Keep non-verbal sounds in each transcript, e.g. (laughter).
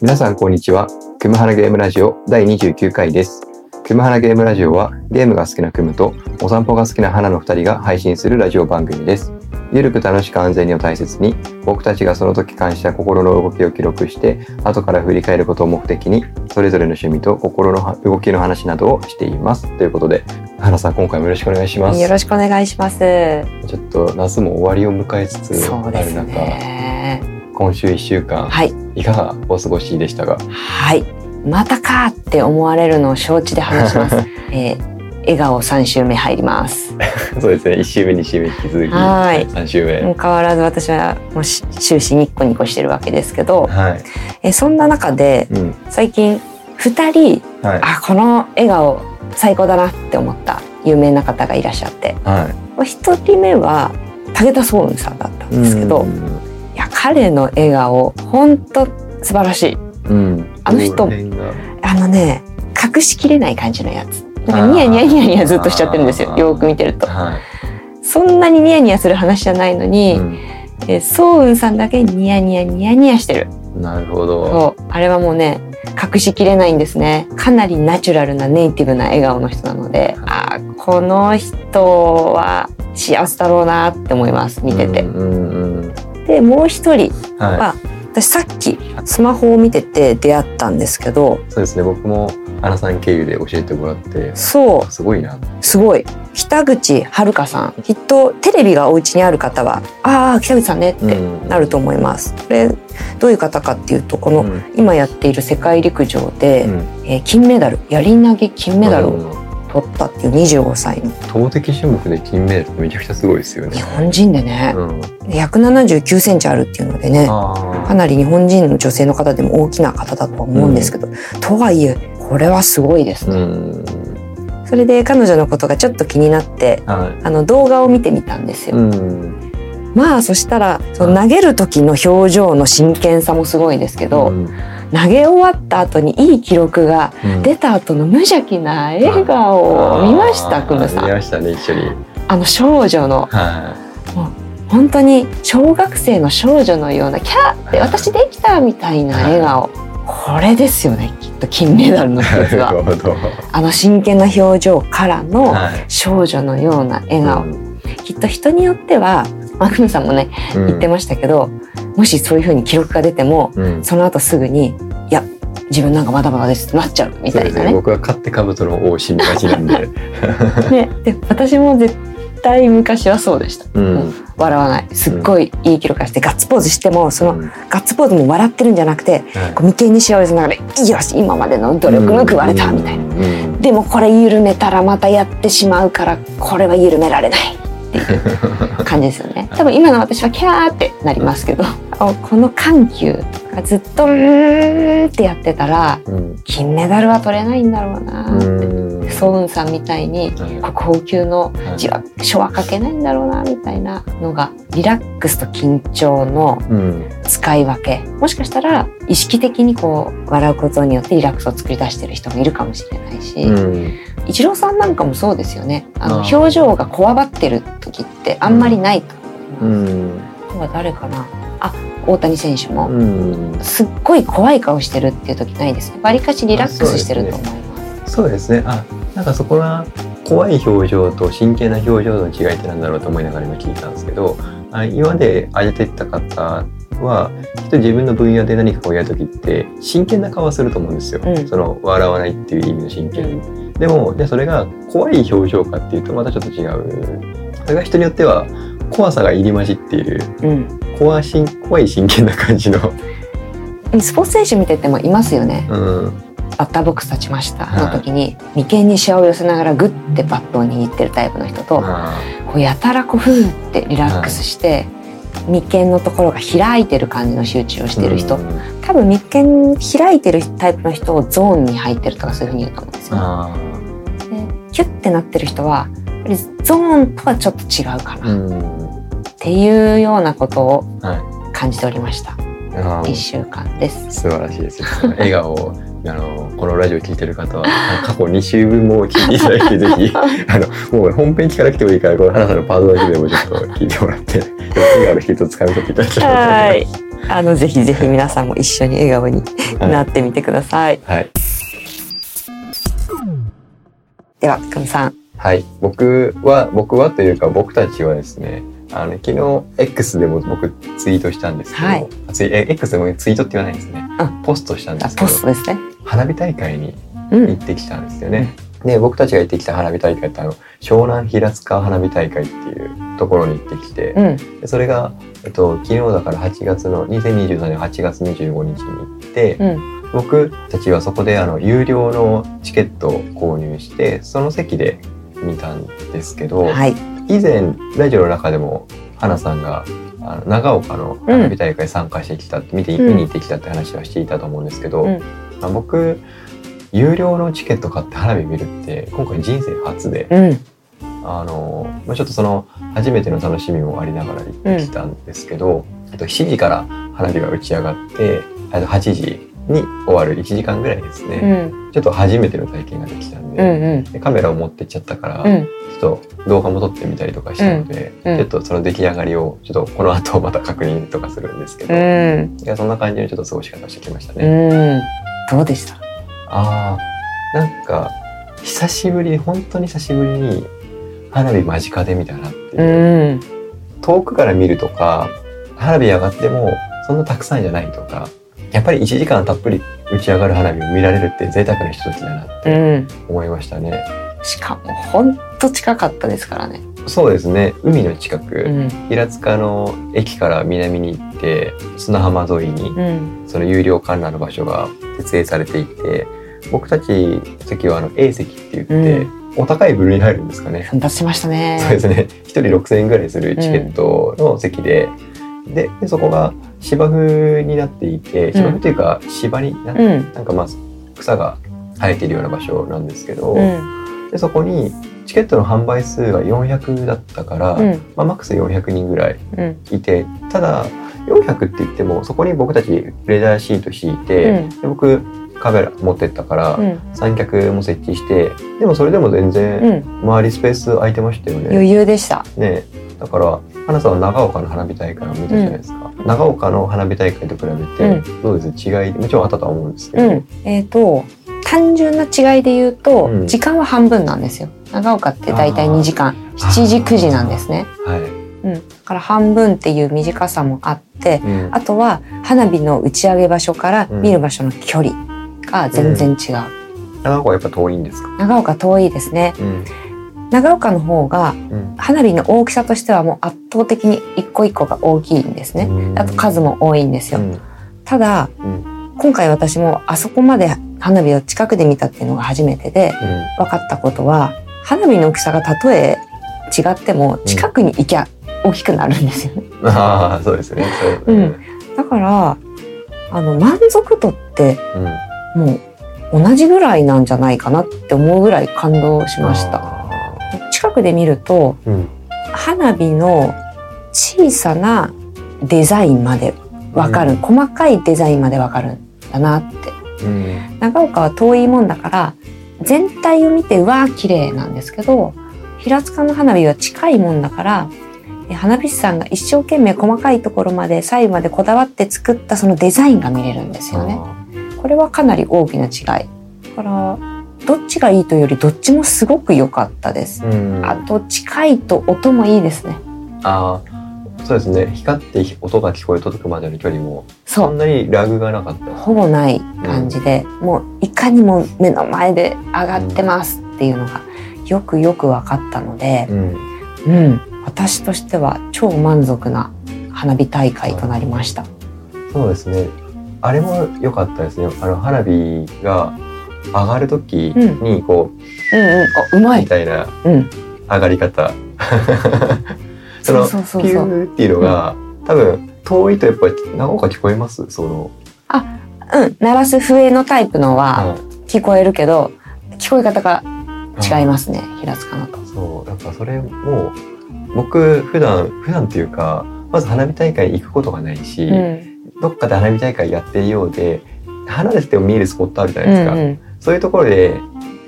皆さんこんにちは。クムハラゲームラジオ第29回です。クムハラゲームラジオはゲームが好きなクムとお散歩が好きな花の2人が配信するラジオ番組です。ゆるく楽しく安全にを大切に僕たちがその時感じた心の動きを記録して後から振り返ることを目的にそれぞれの趣味と心の動きの話などをしています。ということで花さん今回もよろしくお願いします。よろしくお願いします。ちょっと夏も終わりを迎えつつそうですある中、ね。今週1週間はい。いかがお過ごしでしたか？はい。またかって思われるのを承知で話します。(laughs) えー笑顔三週目入ります。(laughs) そうですね。1週目2週目引き続きはい。3週目、もう変わらず私はもうし終始ニッコニコしてるわけですけど、はい、えーそんな中でうん。最近二人はい。あこの笑顔最高だなって思った有名な方がいらっしゃって、はい。一人目は武田壮雲さんだったんですけど、いや彼の笑顔本当素晴らしい。うん、うん、あの人あのね隠しきれない感じのやつ。なんかニヤニヤニヤニヤずっとしちゃってるんですよよーく見てると。はそんなにニヤニヤする話じゃないのい、に、うん。えーソウンさんだけニヤニヤニヤニヤしてる。なるほど。そう。あれはもうね隠しきれないんですね。かなりナチュラルなネイティブな笑顔の人なのであーこの人は幸せだろうなって思います見てて、うんうんでもう一人うん、はい、あ私さっきスマホを見てて出会ったんですけどそうですね。僕もアナさん経由で教えてもらってそう。すごいな。すごい。北口遥さん。きっとテレビがお家にある方はああ北口さんねってん。なると思います。これどういう方かっていうとこのうん。今やっている世界陸上で、うん。えー金メダル。やり投げ金メダルをうん取ったっていう25歳の。投擲種目で金メダルってめちゃくちゃすごいですよね。日本人でね。うん、179センチあるっていうのでねあかなり日本人の女性の方でも大きな方だとは思うんですけど、とはいえこれはすごいですうね。ん。それで彼女のことがちょっと気になってはあの動画を見てみたんですい、よ。うん。まあそしたらその投げる時の表情の真剣さもすごいですけど、うん投げ終わった後にいい記録がうん。出た後の無邪気な笑顔を見ましたクムさん。見ましたね一緒に。あの少女の。は本当に小学生の少女のようなキャーって私できたみたいな笑顔。これですよねきっと金メダルのい一つなはあの真剣な表情からのはい。少女のような笑顔。うん。きっと人によってはまあクムさんもね言ってましたけどもしそういう風に記録が出てもうん。その後すぐに「いや自分なんかまだまだです」ってなっちゃうみたいなね。僕は勝手兜の王子見がちなんで。(laughs) ね。で私も絶対昔はそうでした。うん。笑わない。すっごいいい記録がしてガッツポーズしてもそのうん。ガッツポーズも笑ってるんじゃなくてう眉間にしわ寄せながら「よし今までの努力報われた」みたいな。うんうん。でもこれ緩めたらまたやってしまうからこれは緩められないっていう感じですよね。(laughs) 多分今の私はキャーってなりますけどあこの緩急がずっと「うーん」ってやってたらうん。金メダルは取れないんだろうなって。うん。ソウンさんみたいにはい。高級のはい。字は書は書けないんだろうなみたいなのがリラックスと緊張のうん。使い分け。もしかしたら意識的にこう笑うことによってリラックスを作り出してる人もいるかもしれないし、うん。イチローさんなんかもそうですよね。あの表情がこわばってる時ってあんまりないとう思います。ん。あとは誰かな？あ大谷選手も、うん。すっごい怖い顔してるっていう時ないですね。わりかしリラックスしてると思います。そうですね。あなんかそこは怖い表情と真剣な表情の違いってなんだろうと思いながら今聞いたんですけどあ今まで挙げてった方はきっと自分の分野で何かをやる時って真剣な顔はすると思うんですよ、うん。その笑わないっていう意味の真剣、でもじゃあそれが怖い表情かっていうとまたちょっと違う。それが人によっては怖さが入り混じっているうん。怖しん怖い真剣な感じの、スポーツ選手見ててもいますよね。うん、バッターボックス立ちました。はい。の時に眉間にシワを寄せながらグッてバットを握ってるタイプの人とあこうやたらこうふーってリラックスして眉間のところが開いてる感じの集中をしてる人。うん。多分眉間開いてるタイプの人をゾーンに入ってるとかそういうふうに言うと思うんですよ。あ。でキュッてなってる人はぱりゾーンとはちょっと違うかなっんていうようなことをはい感じておりましたあー1週間です。素晴らしいですよ。笑顔をあのこのラジオ聞いてる方は (laughs) 過去2週分も聞いていただいてぜひ (laughs) あのもう本編聞かなくてもいいからこの花さんのパートだけでもちょっと聞いてもらって笑顔の一つ掴み取っていただきたいと思います。はい (laughs) あのぜひぜひ皆さんも一緒に笑顔になってみてください。はい。では、くむさん。はい。僕は、僕はというか僕たちはですね、あの、昨日 X でも僕ツイートしたんですけど、はい X でもツイートって言わないですね。うんポストしたんであすけど、ポストですね。花火大会にうん。行ってきたんですよね。で、僕たちが行ってきた花火大会ってあの、湘南平塚花火大会っていうところに行ってきて、うん。でそれが、えっと、昨日だから8月の、2023年8月25日に行って、うん。僕たちはそこであの、有料のチケットを購入して、その席で見たんですけど、はい。以前、ラジオの中でも、花さんが、あの長岡の花火大会参加してきたって、見て、うん見に行ってきたって話はしていたと思うんですけど、うんまあ僕、有料のチケット買って花火見るって、今回人生初で、うん。あの、まあ、ちょっとその初めての楽しみもありながら行ってきたんですけど、えっと7時から花火が打ち上がって、あと8時に終わる1時間ぐらいですうね。ん。ちょっと初めての体験ができたんうん。で、うん。でカメラを持ってっちゃったから、うん。ちょっと動画も撮ってみたりとかしたので、うんうんちょっとその出来上がりをちょっとこの後また確認とかするんですけど、うん。いやそんな感じのちょっと過ごし方してきましたね。うん。どうでした？ああ、なんか久しぶりに本当に久しぶりに花火間近で見たなっていう。うん。遠くから見るとか花火上がってもそんなたくさんじゃないとかやっぱり1時間たっぷり打ち上がる花火を見られるって贅沢なひとときだなってうん。思いましたね。しかも、ほんと近かったですからね。そうですね海の近く、うん。平塚の駅から南に行って砂浜沿いにうん。その有料観覧の場所が設営されていて僕たち席はあの A 席って言って、お高い部類に入るんですかね。出しましたね。そうですね。一人6000円ぐらいするチケットの席で、ででそこが芝生になっていて、芝生というか芝になん。なんかまあ草が生えているような場所なんですけど、うん。でそこにチケットの販売数が400だったから、うん。まあ、マックス400人ぐらいうん。いて、ただ400って言ってもそこに僕たちレジャーシート敷いて、うんで僕カメラ持ってったから、うん。三脚も設置してでもそれでも全然うん。周りスペース空いてましたよね。余裕でした。ねだから花さんは長岡の花火大会を見たじゃないですか、長岡の花火大会と比べてどうです？違いもちろんあったとは思うんですけど、うん。えっ、と、単純な違いで言うと、うん。時間は半分なんですよ。長岡ってだいたいあー。2時間、7時9時なんですね。はい、うん。だから半分っていう短さもあって、うん。あとは花火の打ち上げ場所から見る場所の距離が全然違う。長岡はやっぱ遠いんですか、長岡遠いですね。うん長岡の方がうん。花火の大きさとしてはもう圧倒的に一個一個が大きいんですね。うん。あと数も多いんですよ。うん。ただ、うん。今回私もあそこまで花火を近くで見たっていうのが初めてで分かったことは花火の大きさがたとえ違っても近くに行きゃ大きくなるんですよね。うん、ああそうですね。そう、うん。だからあの満足度ってうん。もう同じぐらいなんじゃないかなって思うぐらい感動しました。あ近くで見るとーうん。花火の小さなデザインまでわかる、うん。細かいデザインまでわかるんだなって。うん。長岡は遠いもんだから全体を見てうわー綺麗なんですけど平塚の花火は近いもんだからえ花火師さんが一生懸命細かいところまで細部までこだわって作ったそのデザインが見れるんですよね。これはかなり大きな違い。だからどっちがいいというよりどっちもすごく良かったです。うんあと近いと音もいいですね。あーそうですね光って音が聞こえ届くまでの距離もそそんなにラグがなかったほぼない感じで、もういかにも目の前で上がってますっていうのがよくよく分かったので、うんうん、私としては超満足な花火大会となりました。そうですね。あれも良かったですね。あの花火が上がる時にこう、うんうん、あうまい。みたいなうん、上がり方。(laughs) そのそうそうそうピューっていうのが、多分遠いとやっぱり長岡聞こえます？その、うん、鳴らす笛のタイプのははい聞こえるけど、聞こえ方が違いますね、平塚のと。そう、なんかそれも僕普段普段っていうか、まず花火大会行くことがないし、うん、どっかで花火大会やってるようで、離れてても見えるスポットあるじゃないですか。うんうんそういうところで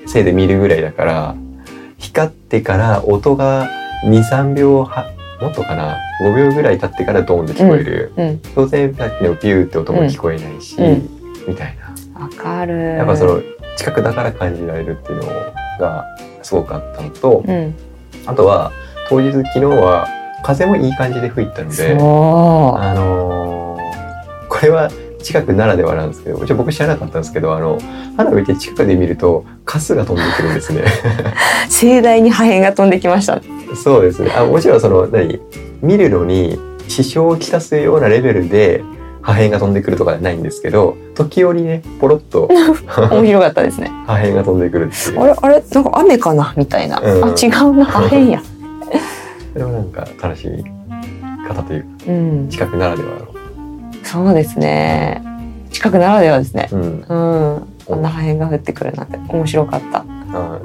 せいで見るぐらいだから光ってから音が23秒はもっとかな？5秒ぐらい経ってからドーンって聞こえる、うん当然さっきのビューって音も聞こえないし、うんみたいな。わかる。やっぱその近くだから感じられるっていうのがすごくあったのと、うん。あとは当日昨日は風もいい感じで吹いたのでそあのーこれは近くならではなんですけど一応僕知らなかったんですけどあの花火って近くで見るとカスが飛んでくるんですね。う (laughs) 盛大に破片が飛んできました。そうですね。あもちろんその何？見るのに支障をきたすようなレベルで破片が飛んでくるとかじゃないんですけど時折ねポロッと (laughs) 面白かったですね。(laughs) 破片が飛んでくるあれあれ？なんか雨かな？みたいな、うん。あ違うな。破片や。それもなんか楽しみ方というかうん。近くならではのそうですね。近くならではですね。うん。うん。こんな破片が降ってくるなんて。面白かった。は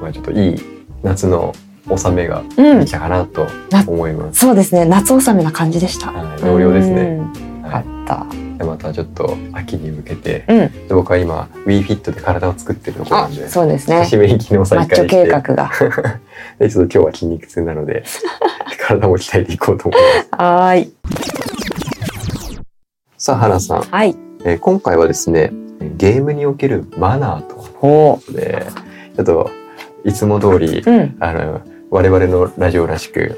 い。まあちょっといい夏の納めがうん。できたかなと思います。そうですね。夏納めな感じでした。はい。同僚ですね。はった。い。でまたちょっと秋に向けて、うん。で僕は今 WeFit で体を作ってるところあなんで、そうですね。久しぶりに昨日マ再ッチョ計開して、画が。(laughs) でちょっと今日は筋肉痛なので (laughs) 体も鍛えていこうと思います。はーいさあ花さん、はい。えー今回はですねゲームにおけるマナーというほことでちょっといつも通りううん。あの我々のラジオらしく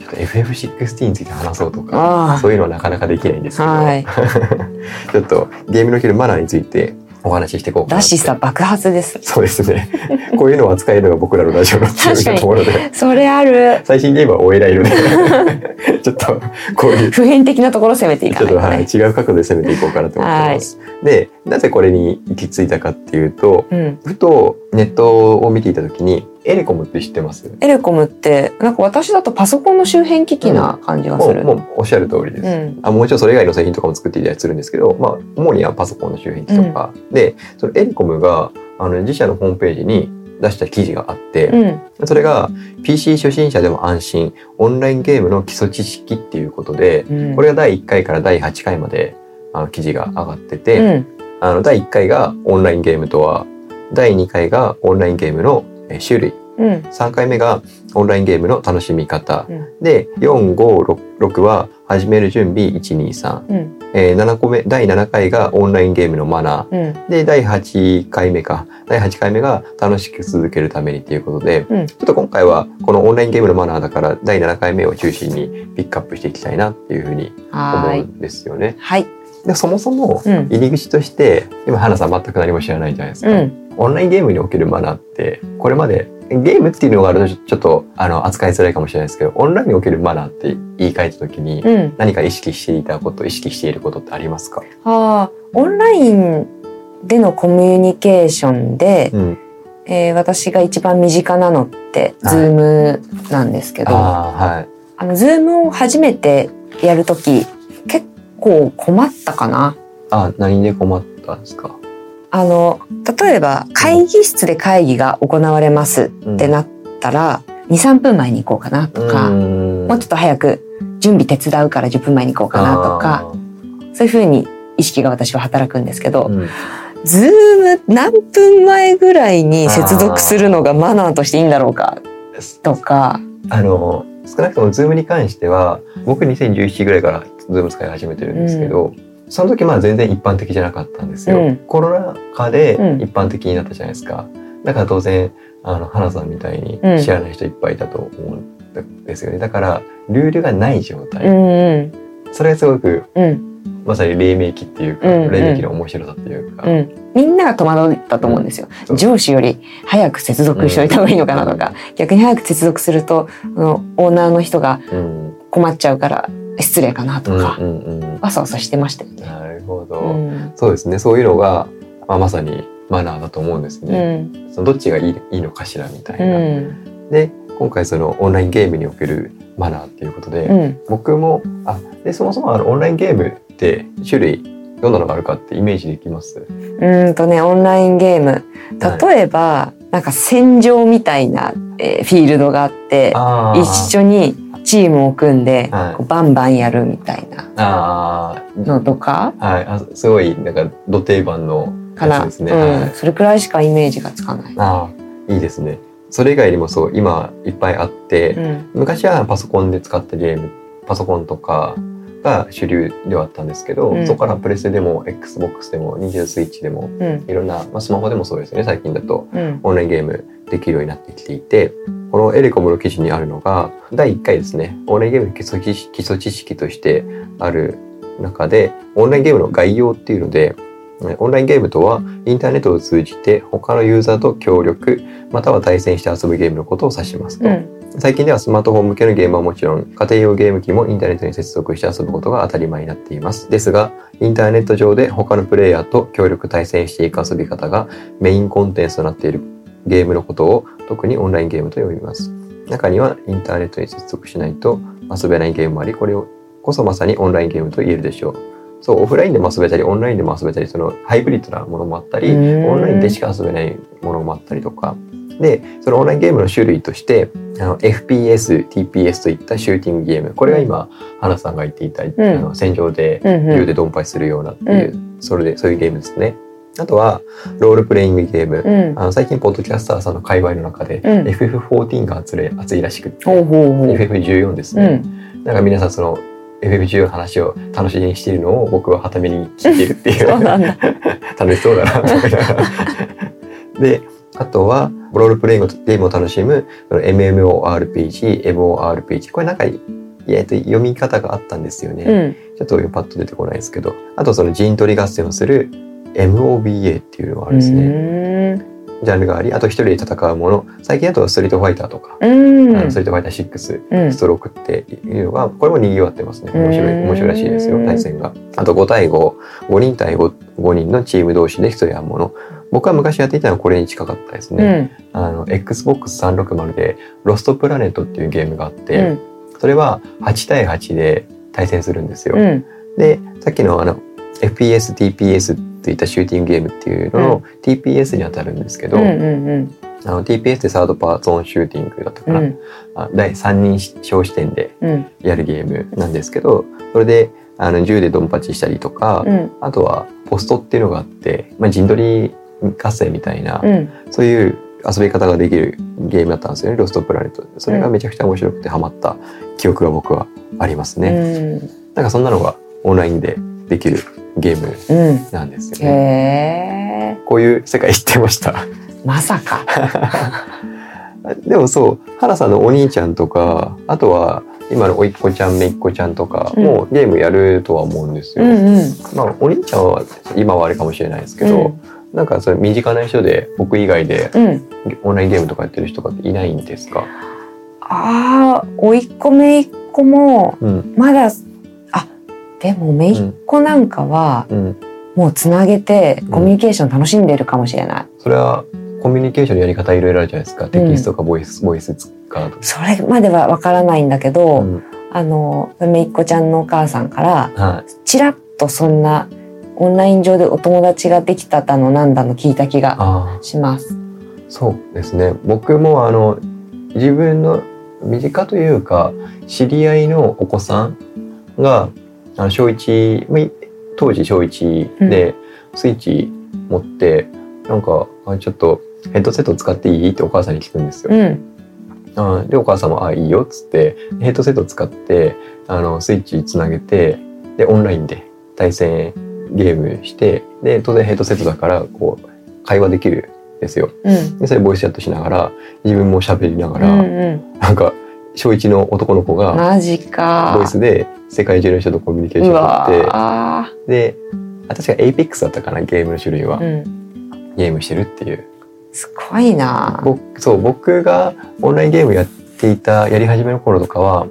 ちょっと FF16 について話そうとかそういうのはなかなかできないんですけど、はい。(laughs) ちょっとゲームにおけるマナーについてお話ししていこうかならとしさ爆発です。そうですね。(laughs) こういうのを扱えるのが僕らのラジオの強みなところで。それある。最新ゲームはお偉いので。(laughs) ちょっとこういう。普遍的なところ攻めていちょっと、はい、かないとね違う角度で攻めていこうかなと思ってます。でなぜこれに行き着いたかっていうとうん。ふとネットを見ていた時にエレコムって知ってます？エレコムってなんか私だとパソコンの周辺機器な感じがする、もうもうおっしゃる通りです。うん。あもちろんそれ以外の製品とかも作っていたりするんですけど、まあ、主にはパソコンの周辺機とか、でそのエレコムがあの自社のホームページに出した記事があって、うん。それが PC 初心者でも安心オンラインゲームの基礎知識っていうことでうん。これが第1回から第8回まであの記事が上がってて、うん。あの第1回がオンラインゲームとは第2回がオンラインゲームのえ種類。うん。3回目がオンラインゲームの楽しみ方、うん。で4566は始める準備123、うん。えー7個目第7回がオンラインゲームのマナー。うん。で第8回目か。第8回目が楽しく続けるためにっていうことで、うん。ちょっと今回はこのオンラインゲームのマナーだから第7回目を中心にピックアップしていきたいなっていうふうに思うんですよね。はい。でそもそもうん。入り口として今花さん全く何も知らないじゃないですか。うんオンラインゲームにおけるマナーってこれまでゲームっていうのがあるとちょっとあの扱いづらいかもしれないですけどオンラインにおけるマナーって言い換えた時にうん。何か意識していたこと意識していることってありますか、あーオンラインでのコミュニケーションで、うん、えー私が一番身近なのってはい。Zoom なんですけど、はい。あの Zoom を初めてやるとき結構困ったかな。あ何で困ったんですか、あの例えば会議室で会議が行われますうん。ってなったら23分前に行こうかなとか、うん。もうちょっと早く準備手伝うから10分前に行こうかなとかそういうふうに意識が私は働くんですけど、うん。ズーム何分前ぐらいに接続するのがマナーとしていいんだろうかとか。あの少なくとも Zoom に関しては僕2017ぐらいから Zoom 使い始めてるんですけど、その時まあ全然一般的じゃなかったんですよ、うん。コロナ禍でうん。一般的になったじゃないですか。だから当然あの花さんみたいにうん。知らない人いっぱいいたと思うんですよね。だからルールがない状態、うんうん。それがすごくうん。まさに黎明期っていうか、うんうん。黎明期の面白さっていうか、うん、みんなが戸惑ったと思うんですよ。そう。上司より早く接続しといた方がいいのかなとか、逆に早く接続するとあのオーナーの人がうん。困っちゃうから失礼かなとか、うんうんうんわさわさしてましたよね。なるほど、うん。そうですね。そういうのが、まあ、まさにマナーだと思うんですうね、ん。そのどっちがいいいいのかしらみたいうな、ん。で今回そのオンラインゲームにおけるマナーっていうことで、うん。僕もあでそもそもあのオンラインゲームって種類どんなのがあるかってイメージできます？うーんとねオンラインゲーム。例えば、なんか戦場みたいな、えーフィールドがあって一緒にチームを組んで、はい。バンバンやるみたいな。のとか？はい。あすごいなんか土定番のやつですね、うんはい。それくらいしかイメージがつかない。あー。いいですね。それ以外にもそう今いっぱいあって、うん。昔はパソコンで使ったゲームパソコンとかが主流ではあったんですけど、うん。そこからプレステでも XBOX でも Nintendo Switch でもうん。いろんな、まあ、スマホでもそうですね。最近だとうん。オンラインゲームできるようになってきていてこのエレコムの記事にあるのが第1回ですねオンラインゲームの基礎知識基礎知識としてある中でオンラインゲームの概要っていうのでえオンラインゲームとはインターネットを通じて他のユーザーと協力または対戦して遊ぶゲームのことを指しますと、うん。最近ではスマートフォン向けのゲームはもちろん家庭用ゲーム機もインターネットに接続して遊ぶことが当たり前になっています。ですがインターネット上で他のプレイヤーと協力対戦していく遊び方がメインコンテンツとなっているゲームのことを特にオンラインゲームと呼びます。中にはインターネットに接続しないと遊べないゲームもありこれをこそまさにオンラインゲームと言えるでしょう。そうオフラインでも遊べたりオンラインでも遊べたりそのハイブリッドなものもあったりうんオンラインでしか遊べないものもあったりとか。でそのオンラインゲームの種類としてあの FPS、TPS といったシューティングゲーム。これが今花さんが言っていた、んあの戦場でうん銃でドンパチするようなっていう、それでそういうゲームですね。あとはロールプレイングゲーム、うん。あの最近ポッドキャスターさんの界隈の中で、うん。FF14 が熱い熱いらしくって、ほうほうほう。FF14 ですね。うん。なんか皆さんその FF14 の話を楽しみにしているのを僕ははために聞いているっていう。(laughs) そうなんだ。(laughs) 楽しそうだな。と思いながらであとはロールプレイングゲームを楽しむ MMORPG、MORPG これなんかえっと読み方があったんですよね、うん。ちょっとパッと出てこないですけど。あとその陣取り合戦をする MOBA っていうのがあるんですね、ねジャンルがありあと一人で戦うもの。最近だとストリートファイターとか、うん。あのストリートファイター6うん。ストロークっていうのがこれも賑わってますね。面白いうん面白いらしいですよ対戦が。あと5対55人対 5, 5人のチーム同士で競い合うもの。僕は昔やっていたのはこれに近かったですうね、ん。あの XBOX360 でロストプラネットっていうゲームがあって、うん。それは8対8で対戦するんですよ、うん。でさっきのあの FPS、TPS といったシューティングゲームっていうのの、TPS に当たるんですけど、うんうんあの TPS ってサードパーゾーンシューティングだったかな、うん。あ第3人称視点でうん。やるゲームなんですけどそれであの銃でドンパチしたりとか、うん。あとはポストっていうのがあって、まあ、陣取り合戦みたいな、うん。そういう遊び方ができるゲームだったんですよね。ロストプラネット。それがめちゃくちゃ面白くてハマった記憶が僕はありますね、うん。なんかそんなのがオンラインでできるゲームうんなんですへよね。えこういう世界知ってました。まさか (laughs) でもそう、原さんのお兄ちゃんとか、あとは今のおいっ子ちゃん、めいっ子ちゃんとかうんもゲームやるとは思うんですよ。うんうんまあお兄ちゃんは今はあれかもしれないですけど、なんかそれ身近な人で僕以外でうんうんオンラインゲームとかやってる人がいないんですか。ああ甥っ子姪っ子もうんまだあでも姪っ子なんかはうん。もうつなげてコミュニケーション楽しんでるかもしれない、それはコミュニケーションのやり方いろいろあるじゃないですか。テキストかボイス、ボイスか。それまではわからないんだけど、うんあの姪っ子ちゃんのお母さんからはい。ちらっとそんなオンライン上でお友達ができただのなんだの聞いた気が。します。そうですね僕もあの自分の身近というか知り合いのお子さんがあの小一まあ当時小一でスイッチ持って、なんかあちょっとヘッドセット使っていい？ってお母さんに聞くんですよ。うん。あでお母さんも「あいいよ」っつってヘッドセット使ってあのスイッチつなげてでオンラインで対戦ゲームしてで当然ヘッドセットだからこう会話できるんですよ。うん。でそれボイスチャットしながら自分も喋りながうら、んうん。なんか小一の男の子がマジか。ボイスで世界中の人とコミュニケーシうョン取ってわであ確か APEX だったかなゲームの種類は、ーうん。ゲームしてるっていうすごいな。僕そう僕がオンラインゲームやっていたやり始めの頃とかは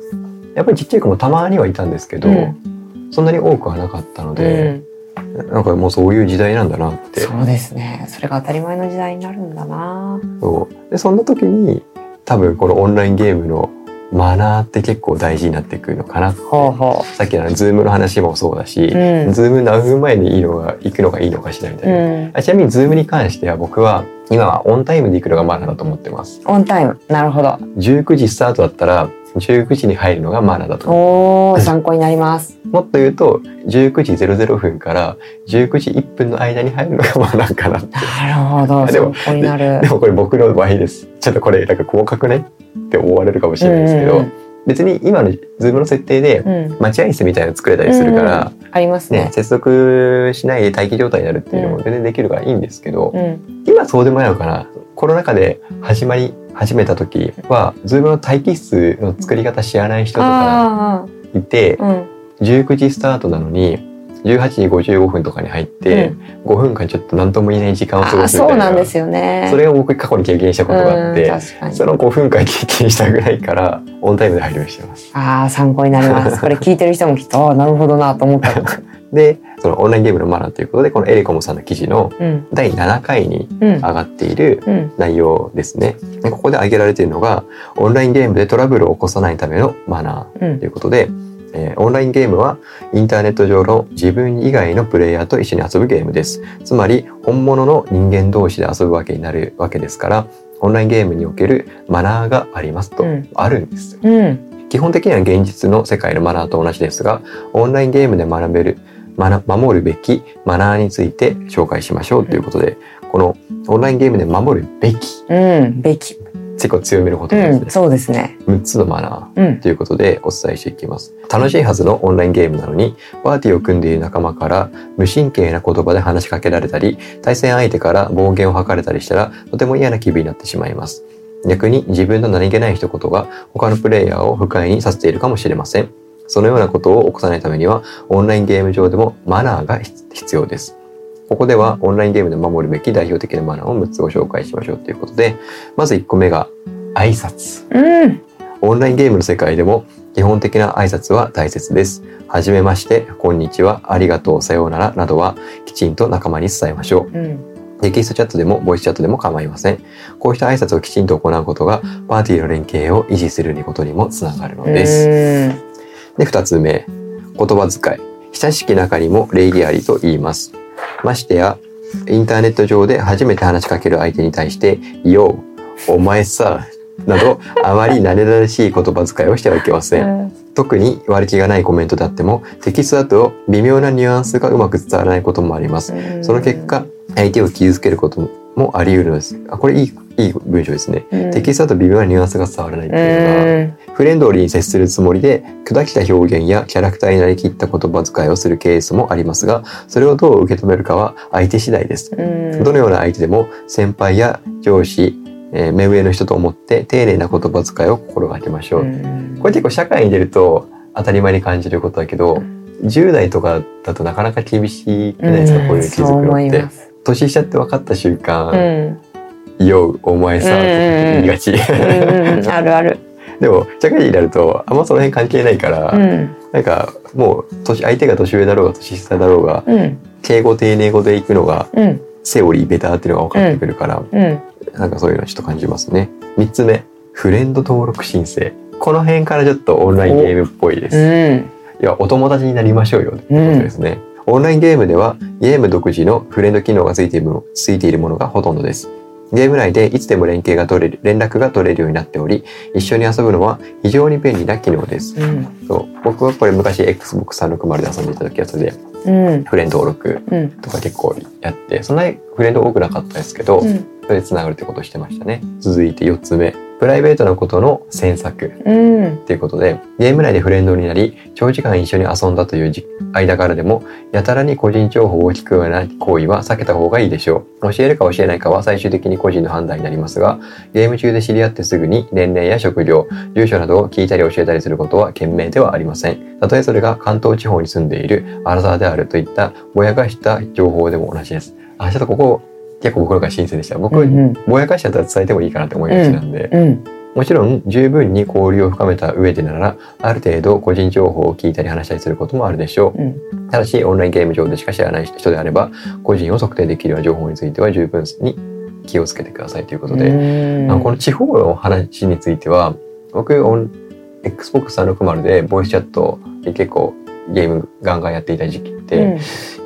やっぱりちっちゃい子もたまにはいたんですけど、うんそんなに多くはなかったのうで、ん、なんかもうそういう時代なんだなってそうですね。それが当たり前の時代になるんだな。そうでそんな時に多分このオンラインゲームのマナーって結構大事になってくるのかなほうほさっきのズームの話もそうだし、う。うん。ズーム何分前にいいのが行くのがいいのかしらみたいな、うん。あちなみにズームに関しては僕は今はオンタイムで行くのがマナーだと思ってますオンタイム。なるほど。19時スタートだったら19時に入るのがマナーだと思参考になります。うもっと言うと19時00分から19時1分の間に入るのがマナーかなって。なるほどでもでもこれ僕の場合です。ちょっとこれなんか細かくないって思われるかもしれないですけど、うん。別に今の Zoom の設定でうん。うん待合室みたいなの作れたりするから、ありますね。ね、接続しないで待機状態になるっていうのも全然できるからいいんですけど、うん。今そうでもないのかな。コロナ禍で始まり始めた時は Zoom の待機室の作り方知らない人とかあいてあうん19時スタートなのに18時55分とかに入って、5分間ちょっと何とも言えない時間を過ごすみたいうなそなんですよね。それを僕過去に経験したことがあって、その5分間経験したぐらいからオンタイムで入るようにしてます。ああ参考になります。(laughs) これ聞いてる人もきっとああなるほどなと思った。(laughs) でそのオンラインゲームのマナーということでこのエレコムさんの記事のうん。第7回にうん。上がっているうん。内容ですね。でここで挙げられているのがオンラインゲームでトラブルを起こさないためのマナうん。ーということで、えーオンラインゲームはインターネット上の自分以外のプレイヤーと一緒に遊ぶゲームです。つまり本物の人間同士で遊ぶわけになるわけですからオンラインゲームにおけるマナーがありますと、うん。あるんですよ。うん。基本的には現実の世界のマナーと同じですがオンラインゲームで学べる学守るべきマナーについて紹介しましょうということで、このオンラインゲームで守るべきうん。べき結構強めることですね、うんそうですね。6つのマナうん。ーということでお伝えしていきます。楽しいはずのオンラインゲームなのにパーティーを組んでいる仲間から無神経な言葉で話しかけられたり対戦相手から暴言を吐かれたりしたらとても嫌な気分になってしまいます。逆に自分の何気ない一言が他のプレイヤーを不快にさせているかもしれません。そのようなことを起こさないためにはオンラインゲーム上でもマナーが必必要ですここではオンラインゲームで守るべき代表的なマナーを6つご紹介しましょうということでまず1個目が挨拶うんオンラインゲームの世界でも基本的な挨拶は大切です。はじめまして、こんにちは、ありがとう、さようならなどはきちんと仲間に伝えましょう。うんテキストチャットでもボイスチャットでも構いません。こうした挨拶をきちんと行うことがパーティーの連携を維持することにもつながるのです。で、二つ目、言葉遣い。親しき中にも礼儀ありと言います。ましてや、インターネット上で初めて話しかける相手に対して、よう、お前さ、など、あまり慣れ慣れしい言葉遣いをしてはいけません。特に悪気がないコメントであっても、テキストだと微妙なニュアンスがうまく伝わらないこともあります。その結果、相手を傷つけることもあり得るのです。あ、これいい、いい文章ですね。うん。テキストだと微妙なニュアンスが伝わらないっていうのが、フレンドリーに接するつもりで砕きた表現やキャラクターになりきった言葉遣いをするケースもありますがそれをどう受け止めるかは相手次第です。うん。どのような相手でも先輩や上司、えー目上の人と思って丁寧な言葉遣いを心がけましょう。うん。これ結構社会に出ると当たり前に感じることだけど10代とかだとなかなか厳しいじゃないですか、こういう気づくのって。年下って分かった瞬間うん「ようお前さ」言いがち。あるあるでも社会人になるとあんまその辺関係ないから、うんなんかもう年相手が年上だろうが年下だろうがうん敬語丁寧語で行くのがうんセオリーベターっていうのが分かってくるから、うんなんかそういうのはちょっと感じますね。3つ目フレンド登録申請この辺からちょっとオンラインゲームっぽいです。うんいやお友達になりましょうよってことですね。オンラインゲームではゲーム独自のフレンド機能がついているものがほとんどです。ゲーム内でいつでも連携が取れる、連絡が取れるようになっており、一緒に遊ぶのは非常に便利な機能です。うん。そう。僕はこれ昔 Xbox 360で遊んでいた時はそれでうん。フレンド登録うん。とか結構やって、そんなにフレンド多くなかったですけど、うんそれで繋がるってことをしてましたね。続いて4つ目。プライベートなことの詮索うんっていうことで、ゲーム内でフレンドになり、長時間一緒に遊んだというじ間柄でも、やたらに個人情報を聞くような行為は避けた方がいいでしょう。教えるか教えないかは最終的に個人の判断になりますが、ゲーム中で知り合ってすぐに年齢や職業、住所などを聞いたり教えたりすることは賢明ではありません。たとえそれが関東地方に住んでいるアラサーであるといったぼやかした情報でも同じです。あ、ちょっとここ結構僕の中で新鮮でした。僕、うんぼやかしちゃったら伝えてもいいかなって思いがちなんで、うん。もちろん十分に交流を深めた上でならある程度個人情報を聞いたり話したりすることもあるでしょう。ん。うただしオンラインゲーム上でしか知らない人であれば個人を測定できるような情報については十分に気をつけてくださいということで、うん。あのこの地方の話については僕オン Xbox360 でボイスチャットで結構ゲームガンガンやっていた時期っうて、ん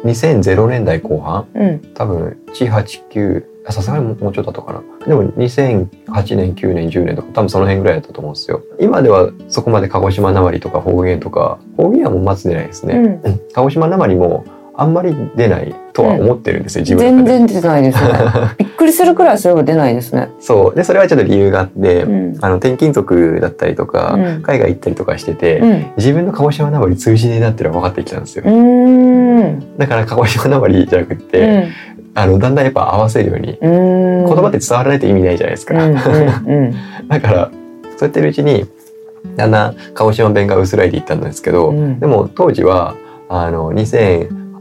2000年代後半？うん。多分189あさすがにもうちょっと後かな。でも2008年9年10年とか多分その辺ぐらいだったと思うんですよ。今ではそこまで鹿児島なまりとか方言とか方言はもうまず出ないですね、うん。うん。鹿児島なまりもあんまり出ないとは思ってるんですよ、自分の全然出ないですね。(laughs) びっくりするくらいそういえば出ないですね。そう。でそれはちょっと理由があって、うん。あの転勤族だったりとか、うん。海外行ったりとかしてて、うん。自分の鹿児島なまり通じねえなっていうのが分かってきたんですよ、だから鹿児島なまりじゃなくって、うん。あのだんだんやっぱ合わせるように、うん。言葉って伝わらないと意味ないじゃないですか、(laughs) だからそうやってるうちにだんだん鹿児島弁が薄らいでいったんですけど、うん。でも当時はあの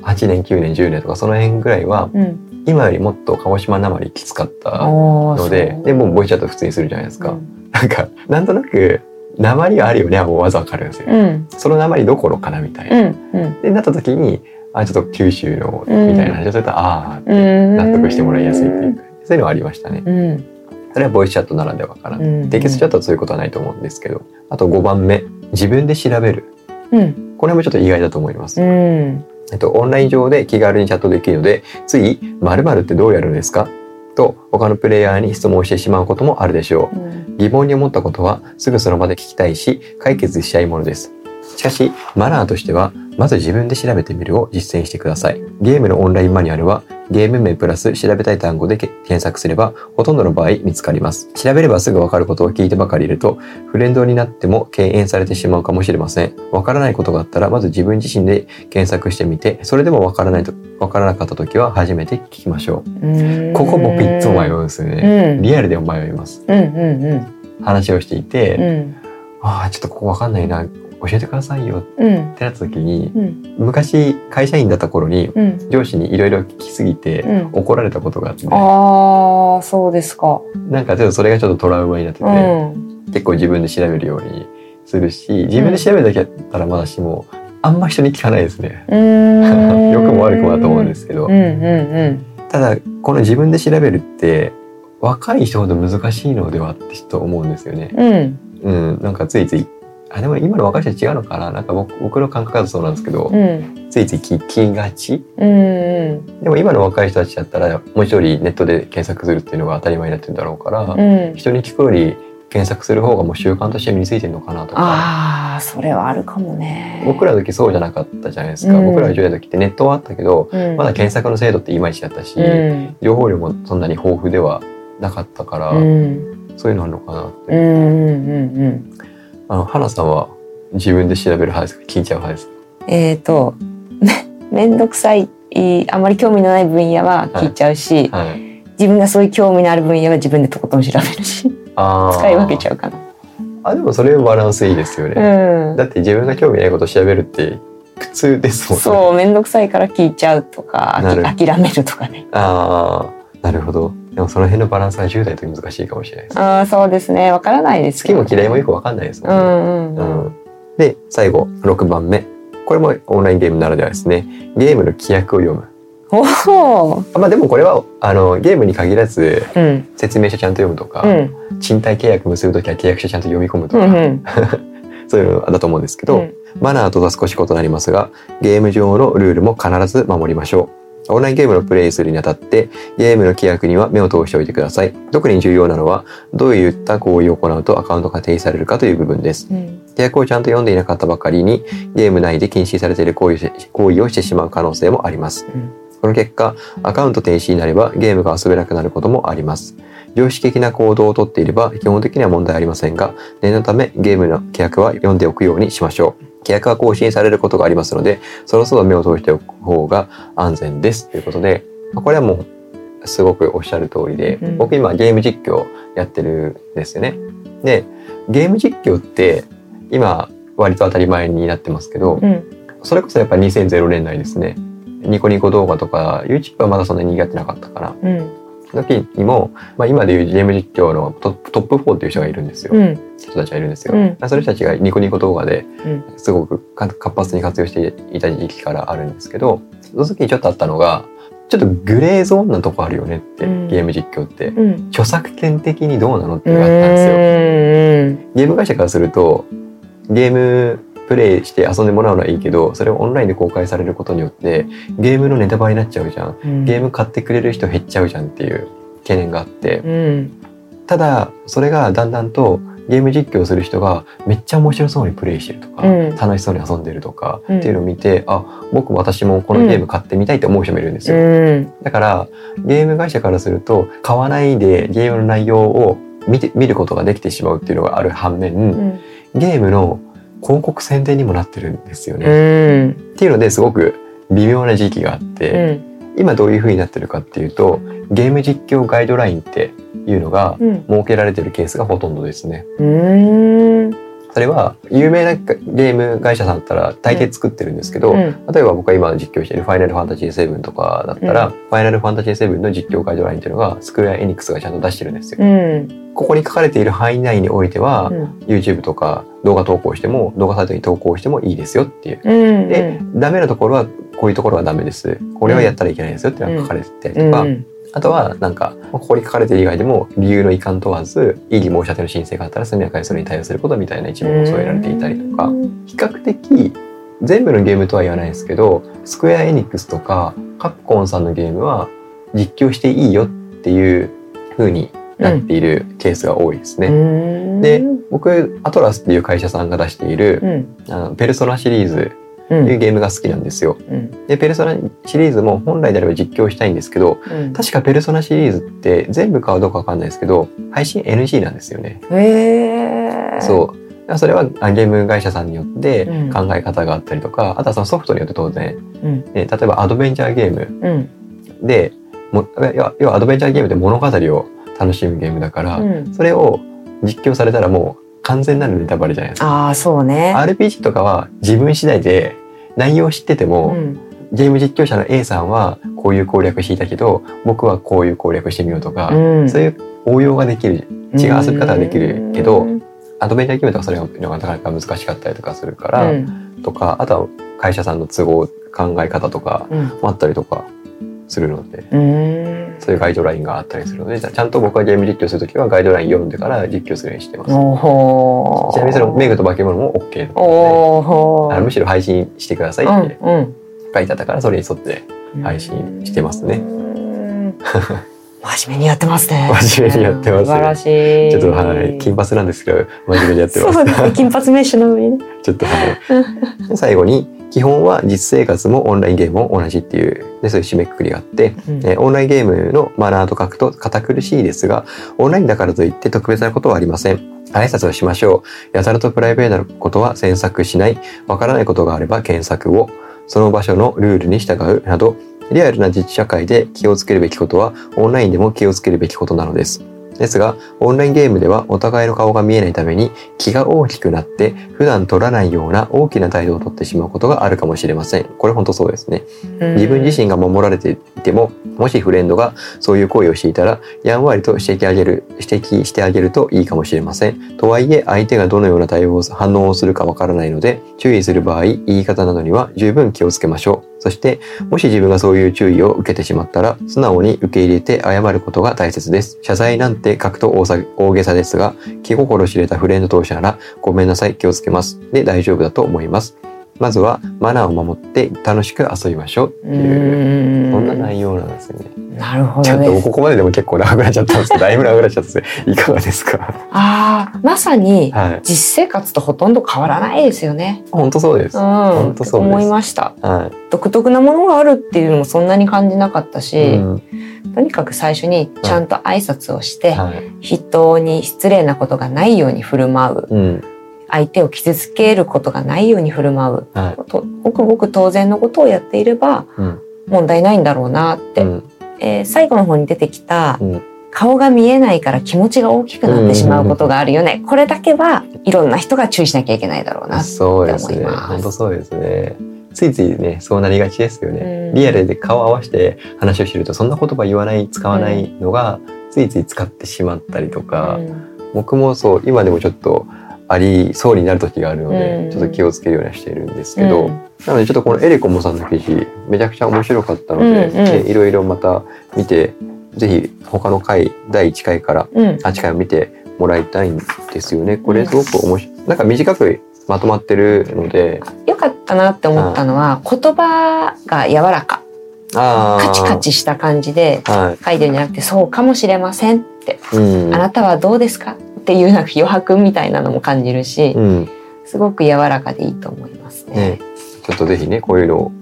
2008年9年10年とかその辺ぐらいはうん。今よりもっと鹿児島なまりきつかったののででもうボイチャット普通にするじゃないですか、うん。なんかなんとなくなまりはあるよねはもうわざわかるんですよ、うん。そのなまりどころかなみたいな、うんうん。でなった時にあちょっと九州のうんみたいな話をすると、ああうん納得してもらいやすいっていうかそういうのはありましたね。うん。それはボイスチャットならではかな、うん。テキストチャットはそういうことはないと思うんですけどあと5番目自分で調べる。うん。これもちょっと意外だと思います、うんえっと、オンライン上で気軽にチャットできるのでつい「〇〇ってどうやるんですか?」と他のプレイヤーに質問してしまうこともあるでしょううん疑問に思ったことはすぐその場で聞きたいし解決したいものです。しかし、マナーとしては、まず自分で調べてみるを実践してください。ゲームのオンラインマニュアルは、ゲーム名プラス調べたい単語でけ検索すれば、ほとんどの場合見つかります。調べればすぐわかることを聞いてばかりいると、フレンドになっても敬遠されてしまうかもしれません。わからないことがあったら、まず自分自身で検索してみて、それでもわからないと、わからなかった時は初めて聞きましょう。ここ僕いつも迷うんですよね。うんリアルでも迷います。うんうん話をしていて、うんああちょっとここわかんないな教えてくださいよっうん。てなった時にうん。昔会社員だった頃にうん。上司にいろいろ聞きすぎてうん。怒られたことがあって、ああそうですか。なんかちょっとそれがちょっとトラウマになってて、うん。結構自分で調べるようにするし自分で調べるだけだったらまだしもあんま人に聞かないですね。うーん。(laughs) 良くも悪くもだと思うんですけど、うんうんただこの自分で調べるって若い人ほど難しいのではってちょっと思うんですよね。うんうん。うん、なんかついついあでも今の若い人は違うのかな。なんか僕僕の感覚だとそうなんですけど、うん。ついつい聞きがち。うんうんでも今の若い人たちだったら文字通りネットで検索するっていうのが当たり前になってるんだろうから、うん。人に聞くより検索する方がもう習慣として身についてるのかなとか。ああそれはあるかもね。僕らの時そうじゃなかったじゃないですか、うん。僕らが10代の時ってネットはあったけどうん。まだ検索の精度っていまいちだったし、うん。情報量もそんなに豊富ではなかったから、うん。そういうのあるのかなって、うんうんうんあの花さんは自分で調べる派ですか？聞いちゃう派ですか？えっ、と (laughs) めめんどくさいあまり興味のない分野は聞いちゃうし、はい。自分がそういう興味のある分野は自分でとことん調べるし使い分けちゃうかな。あでもそれバランスいいですよね、うん。だって自分が興味ないことを調べるって苦痛ですもんね。そう面倒くさいから聞いちゃうとか諦めるとかね。ああなるほど。でもその辺のバランスが10代と難しいかもしれないですあーそうですね。わからないです好きも嫌いもよくわかんないですもね、うんんうんうん。うん。で最後6番目。これもオンラインゲームならではですね。ゲームの規約を読む。おまあでもこれはあのゲームに限らずうん。説明書ちゃんと読むとか、うん。賃貸契約結ぶ時は契約書ちゃんと読み込むとか、うんうん。(laughs) そういうのだと思うんですけど、うん。マナーとは少し異なりますがゲーム上のルールも必ず守りましょうオンラインゲームのプレイするにあたってゲームの規約には目を通しておいてください。特に重要なのはどういった行為を行うとアカウントが停止されるかという部分です。うん。規約をちゃんと読んでいなかったばかりにゲーム内で禁止されている行為をし行為をしてしまう可能性もあります。うん。この結果アカウント停止になればゲームが遊べなくなることもあります。常識的な行動をとっていれば基本的には問題ありませんが念のためゲームの規約は読んでおくようにしましょう規約は更新されることがありますのでそろそろ目を通しておく方が安全です。ということでこれはもうすごくおっしゃる通りで、うん。僕今ゲーム実況やってるんですよね。でゲーム実況って今割と当たり前になってますけど、うん。それこそやっぱ2000年代ですね。ニコニコ動画とか YouTube はまだそんなにやってなかったからうん時にも、まあ、今でいうゲーム実況のトップトップ4っていう人がいるんですよ、うん。人たちがいるんですよ、うん。その人たちがニコニコ動画でうん。すごくか活発に活用していた時期からあるんですけどその時にちょっとあったのがちょっとグレーゾーンなとこあるよねって、うん。ゲーム実況って。うん。著作権的にどうなのってういうのがあったんですよ。ん。ゲーム会社からするとゲームプレイして遊んでもらうのはいいけどそれをオンラインで公開されることによってゲームのネタバレになっちゃうじゃん。うん。ゲーム買ってくれる人減っちゃうじゃんっていう懸念があって。うん。ただそれがだんだんとゲーム実況する人がめっちゃ面白そうにプレイしてるとか、うん。楽しそうに遊んでるとか、うん。っていうのを見てあ僕私もこのゲーム買ってみたいって思う人もいるんですよ、うん。だからゲーム会社からすると買わないでゲームの内容を見て見ることができてしまうっていうのがある反面、うん。ゲームの広告宣伝にもなってるんですよね。うんっていうのですごく微妙な時期があって、今どういう風になってるかっていうとゲーム実況ガイドラインっていうのがうん設けられてるケースがほとんどですね。うんそれは有名なゲーム会社さんだったら大抵作ってるんですけど、うん例えば僕が今実況している「ファイナルファンタジー7」とかだったら、うんファイナルファンタジー7の実況ガイドラインっていうのがスクエア・エニックスがちゃんと出してるんですよ。うんここに書かれている範囲内においては、うん YouTube とか動画投稿しても動画サイトに投稿してもいいですよっていう。うんで、ダメなところはこういうところはダメです。これはやったらいけないですよっていうのが書かれてたりとか、うんあとはなんかここに書かれている以外でも理由の遺憾問わず異議申し立ての申請があったら速やかにそれに対応することみたいな一文も添えられていたりとか、比較的全部のゲームとは言わないですけどスクエア・エニックスとかカプコンさんのゲームは実況していいよっていう風になっているケースが多いですね。うん。で僕アトラスっていう会社さんが出しているうん。あのペルソナシリーズいうんゲームが好きなんですよ。うん。でペルソナシリーズも本来であれば実況したいんですけどうん。確かペルソナシリーズって全部かどうかわかんないですけど配信 NG なんですよね。へえそう。それはあゲーム会社さんによってうん。考え方があったりとか、あとはそのソフトによって当然、うん。ね例えばアドベンチャーゲームうん。でも要は要はアドベンチャーゲームって物語を楽しむゲームだから、うん。それを実況されたらもう完全なるネタバレじゃないですか。ああそうね。RPG とかは自分次第で内容知ってても、うん。ゲーム実況者の A さんはこういう攻略していたけど僕はこういう攻略してみようとか、うん。そういう応用ができる違う遊び方ができるけど、うん。アドベンチャーゲームとかそれがなかなか難しかったりとかするから、うん。とかあとは会社さんの都合考え方とかうん。もあったりとかするのでうんそういうガイドラインがあったりするのでちゃんと僕はゲーム実況するときはガイドライン読んでから実況するようにしてます。ちなみにそのメグと化け物も OK なのでむしろ配信してくださいって書いてあったからそれに沿って配信してますねうん真面目にやってますね。真面目にやってます素晴らしい。ちょっとはい金髪なんですけど真面目にやってます。そうですね。金髪メッシュなのにね。(laughs) ちょっとはい。で最後に基本は実生活もオンラインゲームも同じっていうでそういう締めくくりがあって、うんえーオンラインゲームのマナーと書くと堅苦しいですがオンラインだからといって特別なことはありません。挨拶をしましょう。やたらとプライベートなことは詮索しない。わからないことがあれば検索を。その場所のルールに従うなど、リアルな実社会で気をつけるべきことはオンラインでも気をつけるべきことなのです。ですが、オンラインゲームではお互いの顔が見えないために気が大きくなって普段取らないような大きな態度をとってしまうことがあるかもしれません。これ本当そうですね。自分自身が守られていても、もしフレンドがそういう行為をしていたら、やんわりと指摘あげる、指摘してあげるといいかもしれません。とはいえ、相手がどのような対応を、反応をするかわからないので、注意する場合、言い方などには十分気をつけましょう。そして、もし自分がそういう注意を受けてしまったら、素直に受け入れて謝ることが大切です。謝罪なんて書くと大さ大げさですが、気心知れたフレンド同士なら、ごめんなさい、気をつけます。で、大丈夫だと思います。まずは、マナーを守って楽しく遊びましょうっていう、そんな内容なんですよね。なるほちょっとどね。ここまででも結構長くなっちゃったんですけど、(laughs) だいぶ長くなっちゃったんですね。いかがですか？ああ、まさにはい。実生活とほとんど変わらないですよね。本当そうです。うん、本当そうです思いました。は独特なものがあるっていうのもそんなに感じなかったい。し、うんとにかく最初にちゃんと挨拶をして、はい。人に失礼なことがないように振る舞う、うん。相手を傷つけることがないように振る舞う、はとごくごく当然のことをやっていればい。うん。問題ないんだろうなって、うん。えー最後の方に出てきた、うん顔が見えないから気持ちが大きくなってしまうことがあるよね、これだけはいろんな人が注意しなきゃいけないだろうなそうですね。って思います本当そうですね。ついついね、そうなりがちですよね。うんリアルで顔を合わせて話をしてると、そんな言葉言わない、使わないのが、ついつい使ってしまったりとか、うん僕もそう、今でもちょっとありそうになる時があるので、うん。ちょっと気をつけるようにはしているんですけど、うん。なのでちょっとこのエレコモさんの記事、めちゃくちゃ面白かったので、うんうん。ねいろいろまた見て、ぜひ他の回、第1回からうん。8回を見てもらいたいんですよね。これすごく面白い。なんか短くまとまってるので。よかったなって思ったのは言葉が柔らか。カチカチした感じでは書いてるんじゃなくてそうかもしれませんって、い、うん。あなたはどうですか？っていうなんか余白みたいなのも感じるし、うん。すごく柔らかでいいと思いますね。ね、ちょっとぜひねこういうのを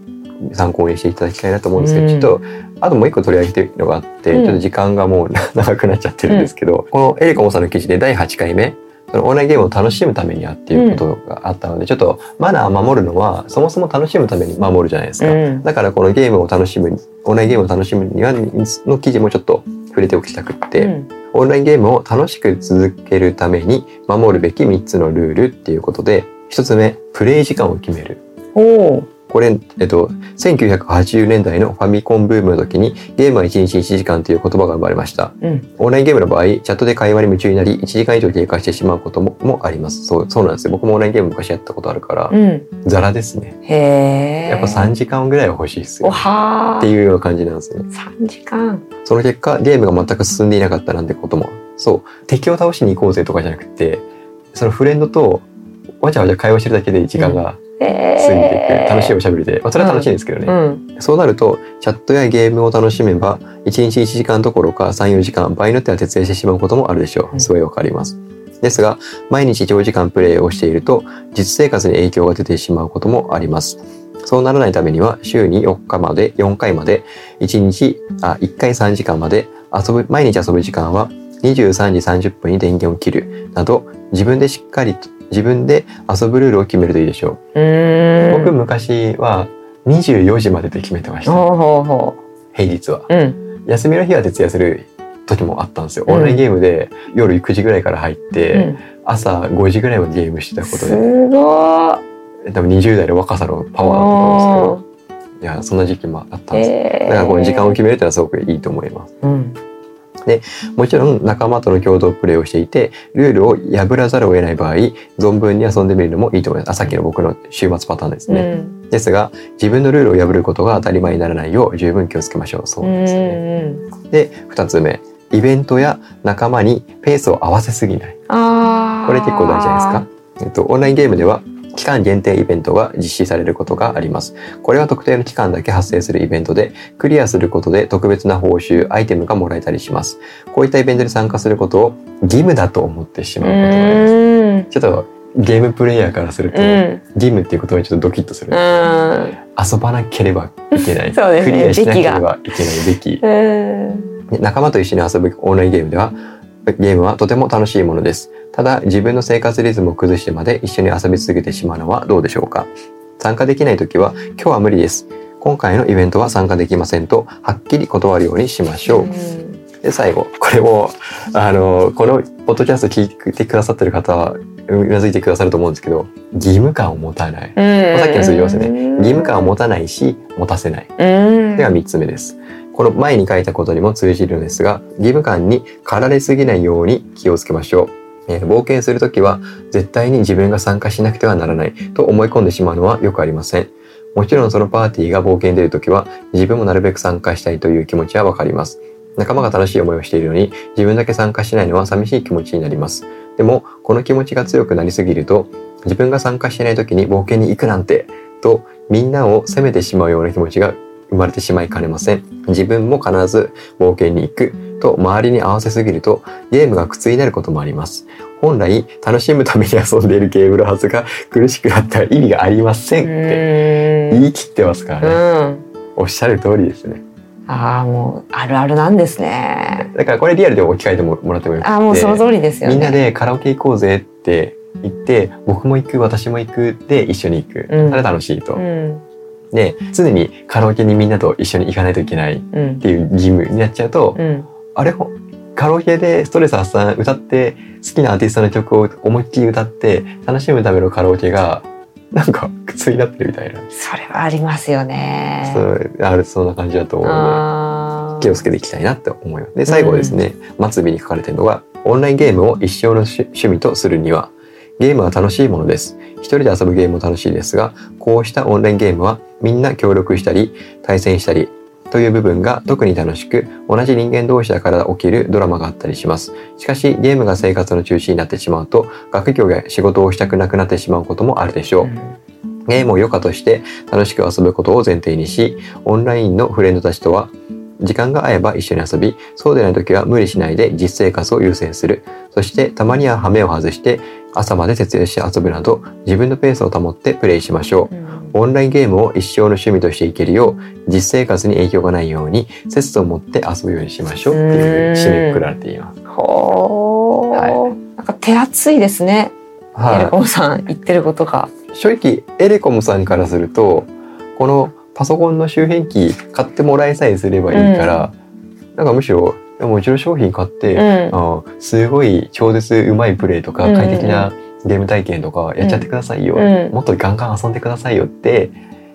参考にしていただきたいなと思うんですけど、うん。ちょっとあともう一個取り上げてるのがあって、うん。ちょっと時間がもう (laughs) 長くなっちゃってるんですけど、このエリコモさんの記事で第8回目そのオンラインゲームを楽しむためにはっていうことがあったので、ちょっとマナーを守るのはそもそも楽しむために守るじゃないですか。うん。だからこのゲームを楽しむオンラインゲームを楽しむにはの記事もちょっと触れておきたくって、うんオンラインゲームを楽しく続けるために守るべき3つのルールっていうことで1つ目プレイ時間を決める。お、これ、えっと、1980年代のファミコンブームの時にゲームは1日1時間という言葉が生まれました。うんオンラインゲームの場合、チャットで会話に夢中になり、1時間以上経過してしまうことももあります。そう、そうなんですよ。僕もオンラインゲーム昔やったことあるから、うん、ザラですね。へえ。やっぱ3時間ぐらいは欲しいですおよ。っていうような感じなんですね。三時間。その結果、ゲームが全く進んでいなかったなんてことも、そう、敵を倒しに行こうぜとかじゃなくて、そのフレンドとわちゃわちゃ会話してるだけで時間が過ぎていく、え楽しいおしゃべりで、まあ、それは楽しいんですけどね。うん、そうなると、チャットやゲームを楽しめば、1日1時間どころか3、4時間、場合によっては徹夜してしまうこともあるでしょう。うんすごいわかります。ですが、毎日長時間プレイをしていると、実生活に影響が出てしまうこともあります。そうならないためには、週に4日まで、4回まで、1日、あ、1回3時間まで、遊ぶ、毎日遊ぶ時間は、23時30分に電源を切る、など、自分でしっかりと、自分で遊ぶルールを決めるといいでしょうう。僕昔は、24時までで決めてました。平日は。う。うん。休みの日は徹夜する時もあったんですよ。うんオンラインゲームで夜9時ぐらいから入っうて、ん、朝5時ぐらいまでゲームしてたことすで、ごい。多分20代の若さのパワーだと思うんですけど、いや、そんな時期もあったんですよ。えだからこの時間を決めるってのはすごくいいと思います。うん。もちろん仲間との共同プレイをしていて、ルールを破らざるを得ない場合、存分に遊んでみるのもいいと思います。あさっきの僕の週末パターンですうね。ん。ですが、自分のルールを破ることが当たり前にならないよう十分気をつけましょう。そうですね。うん。で、二つ目。イベントや仲間にペースを合わせすぎない。これ結構大事じゃないですか。えっと、オンラインゲームでは期間限定イベントが実施されることがあります。これは特定の期間だけ発生するイベントで、クリアすることで特別な報酬、アイテムがもらえたりします。こういったイベントに参加することを義務だと思ってしうまうことがあります。ちょっとゲームプレイヤーからすると、うん。義務っていう言葉にちょっとドキッとする。うん。遊ばなければいけない。ねクリアしなければいけないべき。仲間と一緒に遊ぶオンラインゲームではゲームはとても楽しいものです。ただ自分の生活リズムを崩してまで一緒に遊び続けてしまうのはどうでしょうか？参加できない時は今日は無理です。今回のイベントは参加できませんとはっきり断るようにしましょう。で最後これもあのこのポッドキャスト聞いてくださってる方はうなずいてくださると思うんですけど義務感を持たない。うん。さっきの数字ますね。義務感を持たないし持たせない。うん。では3つ目です。この前に書いたことにも通じるのですが、義務感に駆られすぎないように気をつけましょう。えー冒険するときは絶対に自分が参加しなくてはならないと思い込んでしまうのはよくありません。もちろんそのパーティーが冒険出るときは自分もなるべく参加したいという気持ちはわかります。仲間が楽しい思いをしているのに自分だけ参加しないのは寂しい気持ちになります。でもこの気持ちが強くなりすぎると自分が参加してないときに冒険に行くなんてとみんなを責めてしまうような気持ちが生まれてしまいかねません。自分も必ず冒険に行くと周りに合わせすぎるとゲームが苦痛になることもあります。本来楽しむために遊んでいるゲームのはずが苦しくなったら意味がありませんってうん。言い切ってますからね。うん。おっしゃる通りですね。ああ、もう、あるあるなんですね。だからこれリアルで置き換えてもらってもよくてああ、もうその通りですよね。みんなでカラオケ行こうぜって言って僕も行く私も行くで一緒に行く。うんそれ楽しいとう。ん。で常にカラオケにみんなと一緒に行かないといけないっうん。ていう義務になっちゃうと、うん。あれほカラオケでストレス発散歌って好きなアーティストの曲を思いっきり歌って楽しむためのカラオケがなんか苦痛になってるみたいな、それはありますよね。そうあるそんな感じだと思うで気をつけていきたいなって思います。で最後ですね、末尾に書かれてるのがオンラインゲームを一生の趣趣味とするにはゲームは楽しいものです。一人で遊ぶゲームも楽しいですが、こうしたオンラインゲームはみんな協力したり、対戦したり、という部分が特に楽しく、同じ人間同士だから起きるドラマがあったりします。しかし、ゲームが生活の中心になってしまうと、学業や仕事をしたくなくなってしまうこともあるでしょう。ゲームを余暇として楽しく遊ぶことを前提にし、オンラインのフレンドたちとは、時間が合えば一緒に遊び、そうでない時は無理しないで実生活を優先する。そして、たまには羽目を外して、朝まで徹夜して遊ぶなど、自分のペースを保ってプレイしましょう。うんオンラインゲームを一生の趣味としていけるよう、実生活に影響がないように、節度を持って遊ぶようにしましょうっていう締めくくられています。ほー、はなんか手厚いですね、エレコはムさん言ってることが。い。正直、エレコムさんからすると、このパソコンの周辺機買ってもらえさえすればいいから、なんかむしろ、でもうちの商品買って、うん。あすごい超絶うまいプレイとかうん快適なゲーム体験とかやっちゃってくださいよ、うん。もっとガンガン遊んでくださいよって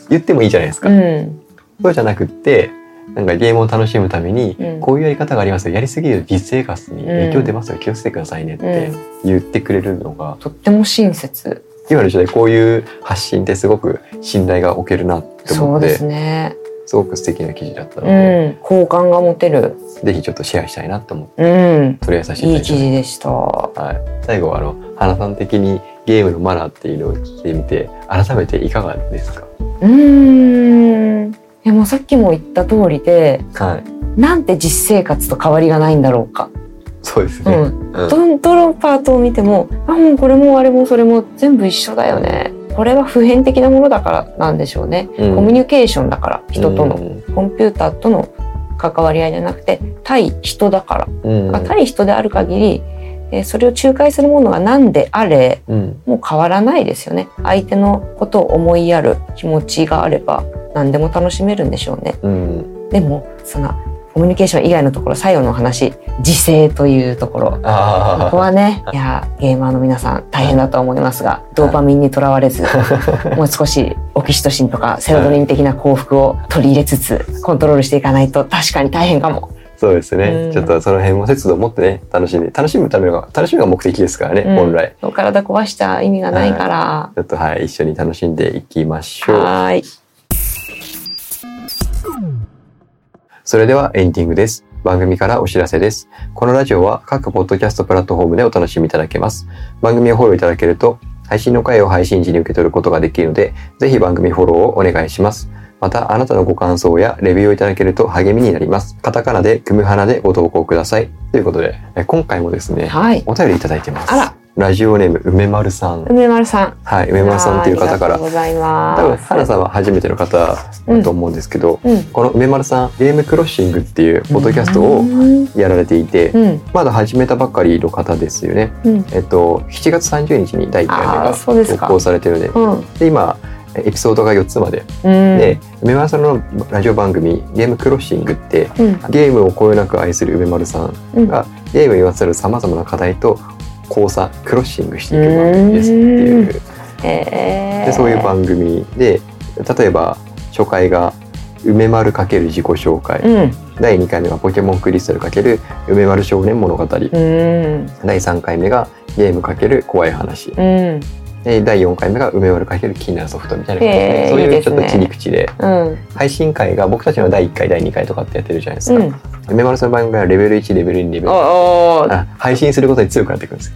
言ってもいいじゃないですか、うん。そうじゃなくってなんかゲームを楽しむために、うん。こういうやり方がありますよ。やりすぎると実生活に影響出ますよ、気をつけてくださいねって言ってくれるのが、とっても親切。今の時代こういう発信ってすごく信頼がおけるなって思ってそうですね。すごく素敵な記事だったのうで、ん、好感が持てる。ぜひちょっとシェアしたいなと思ってうん、取り上げさせていたいいだきました記事でした。はい、最後はあの花さん的にゲームのマナーっていうのを聞いてみて改めていかがですか？うーん。でもさっきも言った通りで、はいなんて実生活と変わりがないんだろうか。そうですね、うん。うんどんどのパートを見ても、あ、もうこれもあれもそれも全部一緒だよね。これは普遍的なものだからなんでしょうね。うんコミュニケーションだから、人との、うんコンピューターとの関わり合いじゃなくて、対人だから。うんあ対人である限り、えーそれを仲介するものが何であれ、うんもう変わらないですよね。相手のことを思いやる気持ちがあれば何でも楽しめるんでしょうね。うんでもそのコミュニケーション以外のところ最後の話自制というところ。こあこはねいやゲーマーの皆さん大変だと思いますがドーパミンにとらわれず (laughs) もう少しオキシトシンとかセロトニン的な幸福を取り入れつつコントロールしていかないと確かに大変かも。そうですね、うん。ちょっとその辺も節度を持ってね楽しんで楽しむためが楽しむが目的ですからね、うん。本来。体壊した意味がないから。ちょっとはい一緒に楽しんでいきましょう。はーい。それではエンディングです。番組からお知らせです。このラジオは各ポッドキャストプラットフォームでお楽しみいただけます。番組をフォローいただけると、配信の回を配信時に受け取ることができるので、ぜひ番組フォローをお願いします。また、あなたのご感想やレビューをいただけると励みになります。カタカナで、クムハナでご投稿ください。ということで、え今回もですね、はい。お便りいただいてます。あらラジオネーム、梅丸さん。梅丸さん。はい、梅丸さんという方からありがとう、ござい多分、ます。花さんは初めての方だと思うんですけど、うん。この梅丸さん、ゲームクロッシングっていうポッドキャストをうん。やられていて、うん。まだ始めたばっかりの方ですよね。うん。えっと、7月30日に第1回目が投稿されてるので、うん。で、今、エピソードが4つまで。うん。で、梅丸さんのラジオ番組、ゲームクロッシングって、うん。ゲームをこよなく愛する梅丸さんうん。が、ゲームにまつわる様々な課題と交差、クロッシングしていく番組ですっていう、えでそういう番組で、例えば、初回が、梅丸×自己紹介、うん。第2回目がポケモンクリスタル×梅丸少年物語、うん。第3回目がゲーム×怖い話うん。で第4回目が梅丸×気になるソフトみたいな感じへーでそういうちょっと切り口でうん。配信会が僕たちの第1回第2回とかってやってるじゃないですか、うん。梅丸さんの番組はレベル1レベル2レベル2おお。やあ配信することに強くなってくるんですよ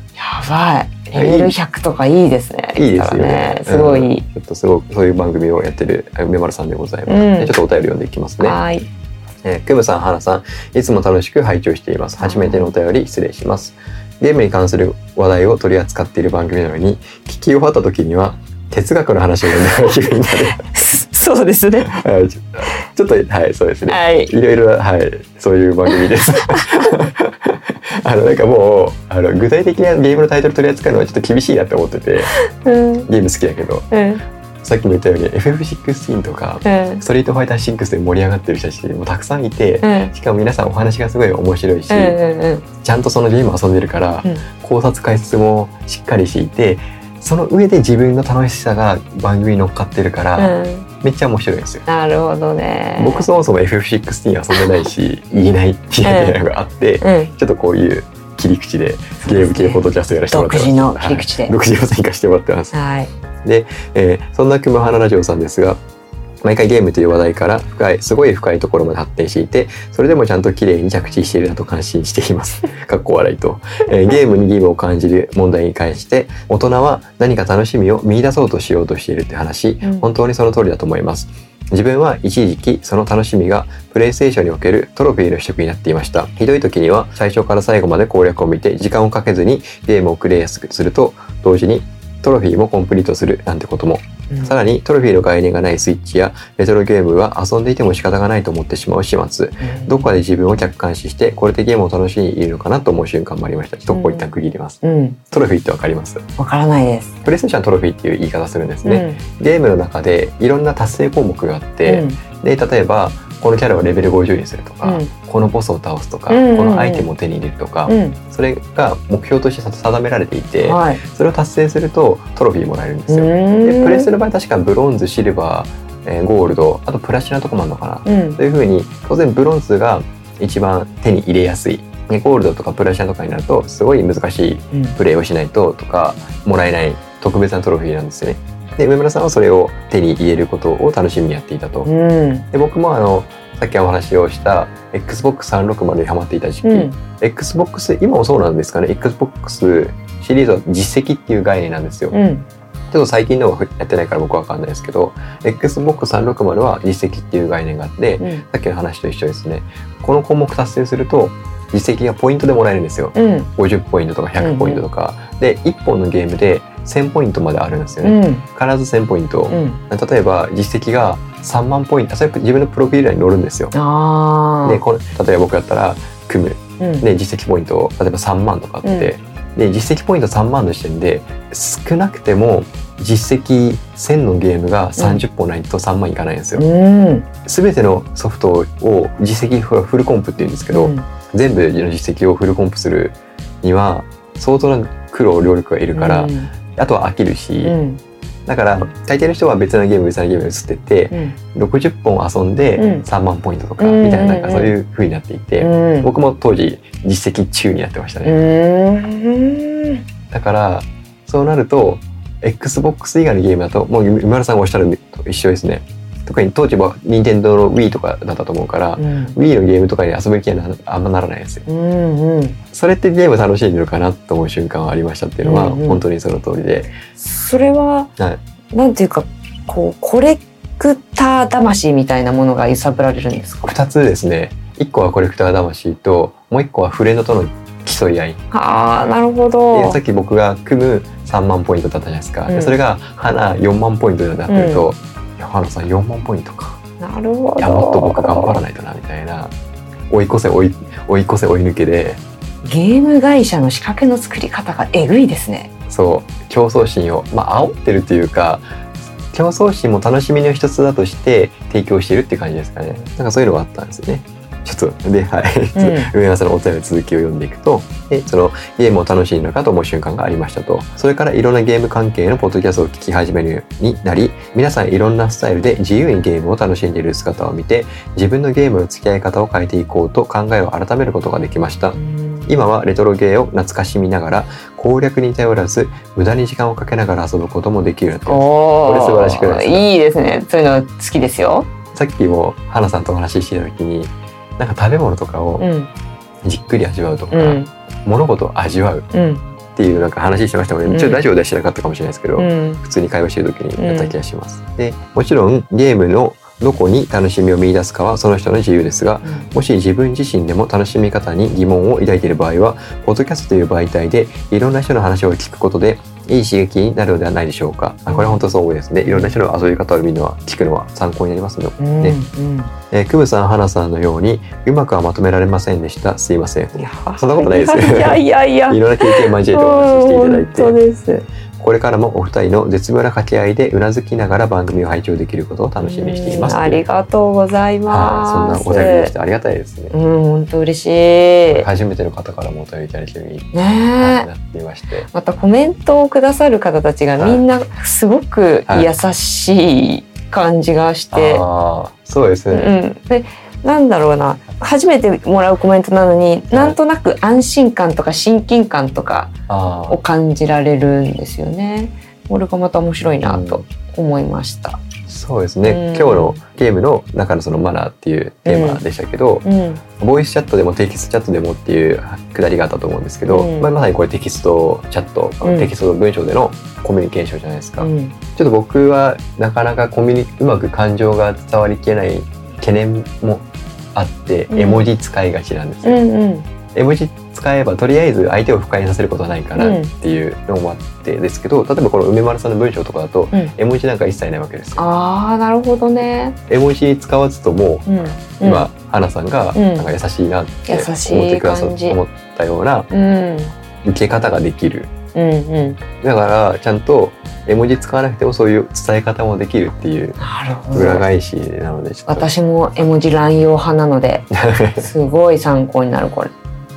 ばい。レベル100とかいいですね。いいですよねすごいいい。ちょっとすごくそういう番組をやってる梅丸さんでございます、うんでちょっとお便り読んでいきますねはい。えー、クムさん、ハナさん、いつも楽しく拝聴しています。初めてのお便り失礼します。ゲームに関する話題を取り扱っている番組なのに、聞き終わった時には、哲学の話を読んでる。(laughs) そうですね。はいちょちょっと、はい、そうですね。はい。いろいろ、はい、そういう番組です。(laughs) あの、なんかもう、あの、具体的なゲームのタイトル取り扱うのはちょっと厳しいなって思ってて、うん。ゲーム好きだけど、うん。さっきも言ったように FF16 とか、うん。ストリートファイター6で盛り上がってる人たちもたくさんいて、うん。しかも皆さんお話がすごい面白いし、うん。うん。ちゃんとそのゲームを遊んでるから、うん考察解説もしっかりしていてその上で自分の楽しさが番組に乗っかってるから、うん。めっちゃ面白いんですよ。なるほどね。僕そもそも FF16 遊んでないし言えないっていうのがあって、うん。ちょっとこういう切り口でゲーム系ポッドキャストやらせてもらってます。独自の切り口ではい独自の参加してもらってます。はい。えーそんな熊花ラジオさんですが毎回ゲームという話題から深いすごい深いところまで発展していてそれでもちゃんと綺麗に着地しているなと感心しています。(laughs) かっこ笑いと、えー (laughs) ゲームに義務を感じる問題に関して大人は何か楽しみを見出そうとしようとしているって話、うん。本当にその通りだと思います。自分は一時期その楽しみがプレイステーションにおけるトロフィーの取得になっていました。ひどい時には最初から最後まで攻略を見て時間をかけずにゲームをクリアやすくすると同時にトロフィーもコンプリートするなんてこともさらにトロフィーの概念がないスイッチやレトロゲームは遊んでいても仕方がないと思ってしまう始末。どこかで自分を客観視してこれでゲームを楽しんでいるのかなと思う瞬間もありました。ちょっとここ一旦区切ります、うん、トロフィーってわかります？わからないです。プレイステーションはトロフィーっていう言い方するんですね、ゲームの中でいろんな達成項目があって、で例えばこのキャラをレベル50にするとか、うん。このボスを倒すとか、うんうんうん。このアイテムを手に入れるとか、うん、うん、それが目標として定められていて、はい。それを達成するとトロフィーもらえるんですよ。ででプレステの場合確かブロンズシルバー、えーゴールドあとプラチナとかもあるのかな、うん。というふうに当然ブロンズが一番手に入れやすい。でゴールドとかプラチナとかになるとすごい難しいうん。プレイをしないととかもらえない特別なトロフィーなんですよね。で梅村さんはそれを手に入れることを楽しみにやっていたと。うん。で僕もあのさっきお話をした XBOX360 にハマっていた時期、うん。XBOX 今もそうなんですかね？XBOX シリーズは実績っていう概念なんですよ。うんちょっと最近のはやってないから僕は分かんないですけど XBOX360 は実績っていう概念があって、うん。さっきの話と一緒ですね。この項目達成すると実績がポイントでもらえるんですよ。うん。50ポイントとか100ポイントとか、で1本のゲームで1000ポイントまであるんですよね、うん。必ず1000ポイント、うん。例えば実績が3万ポイントそれ自分のプロフィール欄に載るんですよ。でこれ例えば僕だったら組む。うん。で実績ポイント例えば3万とかあって、で実績ポイント3万の時点で少なくても実績1000のゲームが30本ないと3万いかないんですよ。うんすべてのソフトを実績フフルコンプって言うんですけど、うん全部の実績をフルコンプするには相当な苦労労力がいるから、うんあとは飽きるし、うんだから大抵の人は別なゲーム別なゲームに移ってってうん。60本遊んでうん。3万ポイントとかうんみたいななんかそういう風になっていて、うん。僕も当時実績中にやってましたね。うんだからそうなると XBOX 以外のゲームだともう今村さんがおっしゃるのと一緒ですね特に当時は任天堂の Wii とかだったと思うから、うん。Wii のゲームとかに遊ぶ気にはなあんまならないですよ。うんうん。それってゲーム楽しんでるかなと思う瞬間はありましたっていうのはうんうん。本当にその通りで、それははい。なんていうかこうコレクター魂みたいなものが揺さぶられるんですか？2つですね。1個はコレクター魂ともう1個はフレンドとの競い合い。ああなるほでどさっき僕が組む3万ポイントだったじゃないですか、でうん。それが花4万ポイントになってると、いや花さん4万ポイントか。なるほど。いやもっと僕頑張らないとなみたいな。追い越せ追い追い越せ追い抜けで。ゲーム会社の仕掛けの作り方がえぐいですね。そう。競争心をまあ煽ってるっていうか競争心も楽しみの一つだとして提供してるって感じですかね。なんかそういうのがあったんですよねちょっとではい、上原さんのお便りの続きを読んでいくとでそのゲームを楽しいのかと思う瞬間がありましたと。それからいろんなゲーム関係のポッドキャストを聞き始めるようになり皆さんいろんなスタイルで自由にゲームを楽しんでいる姿を見て自分のゲームの付き合い方を変えていこうと考えを改めることができました。今はレトロゲーを懐かしみながら攻略に頼らず無駄に時間をかけながら遊ぶこともできるこれ素晴らしくないですか？いいですね。そういうの好きですよ。さっきも花さんとお話ししてた時になんか食べ物とかをうん。じっくり味わうとか、うん。物事を味わううん。っていうなんか話してましたもんね、うん。ちょっとラジオではしなかったかもしれないですけど、うん。普通に会話してる時にやった気がします、でもちろんゲームのどこに楽しみを見出すかはその人の自由ですがもし自分自身でも楽しみ方に疑問を抱いている場合はポッドキャストという媒体でいろんな人の話を聞くことでいい刺激になるのではないでしょうか。あこれは本当そうですね。いろんな人の遊び方を見るのは聞くのは参考になりますので、うんねうん。えー、クムさん花さんのようにうまくはまとめられませんでした。すいません。そんなことないです。よいやいやいや。(laughs) いろんな経験を交えてお話ししていただいて。ですこれからもお二人の絶妙な掛け合いでうなずきながら番組を拝聴できることを楽しみにしていますうんありがとうございはい、ます。そんなお便りでしてありがたいですね。うん、本当嬉しい。初めての方からもお便りいただけるようにねえなっていまして、またコメントをくださる方たちがみんなすごく優しい感じがして、そうですうね。ん、でなんだろうな。初めてもらうコメントなのに、なんとなく安心感とか親近感とかあを感じられるんですよね。これがまた面白いなと思いました。あ、そうですね、うん。今日のゲームの中のそのマナーっていうテーマでしたけど、うん。ボイスチャットでもテキストチャットでもっていうくだりがあったと思うんですけど、うん。まあ、まさにこれテキストチャット、うん。テキスト文章でのコミュニケーションじゃないですか、うん。ちょっと僕はなかなかコミュニうまく感情が伝わりきれない懸念もあって、うん。絵文字使いがちなんですよ、うんうん。絵文字使えばとりあえず相手を不快にさせることはないかうなん。っていうのもあってですけど、例えばこの梅丸さんの文章とかだと、うん。絵文字なんか一切ないわけですよ。ああなるほどね。絵文字使わずともうん、今、花さんがうん。なんか優しいなって思ってくださ感じ。思ったようなうん。受け方ができるうんうん。だからちゃんと絵文字使わなくてもそういう伝え方もできるっていう。裏返しなのでちょっと私も絵文字乱用派なのですごい参考になるこれ。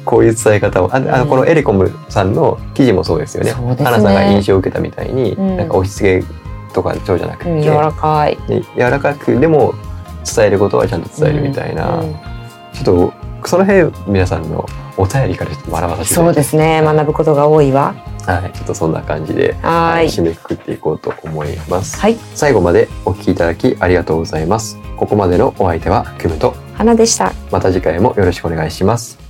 こういう伝え方をああうん。のこのエレコムさんの記事もそうですよね。ね。花さんが印象を受けたみたいに、うん。なんか押し付けとかそうじゃなくて、うん、柔らかい。で柔らかくでも伝えることはちゃんと伝えるみたいな、うん。ちょっとその辺皆さんのお便りからちょっと学ばさせていただそうですね学ぶことが多いわ。はい、ちょっとそんな感じで、はーい締めくくっていこうと思います。はい最後までお聞きいただきありがとうございます。ここまでのお相手はクムと、花でした。また次回もよろしくお願いします。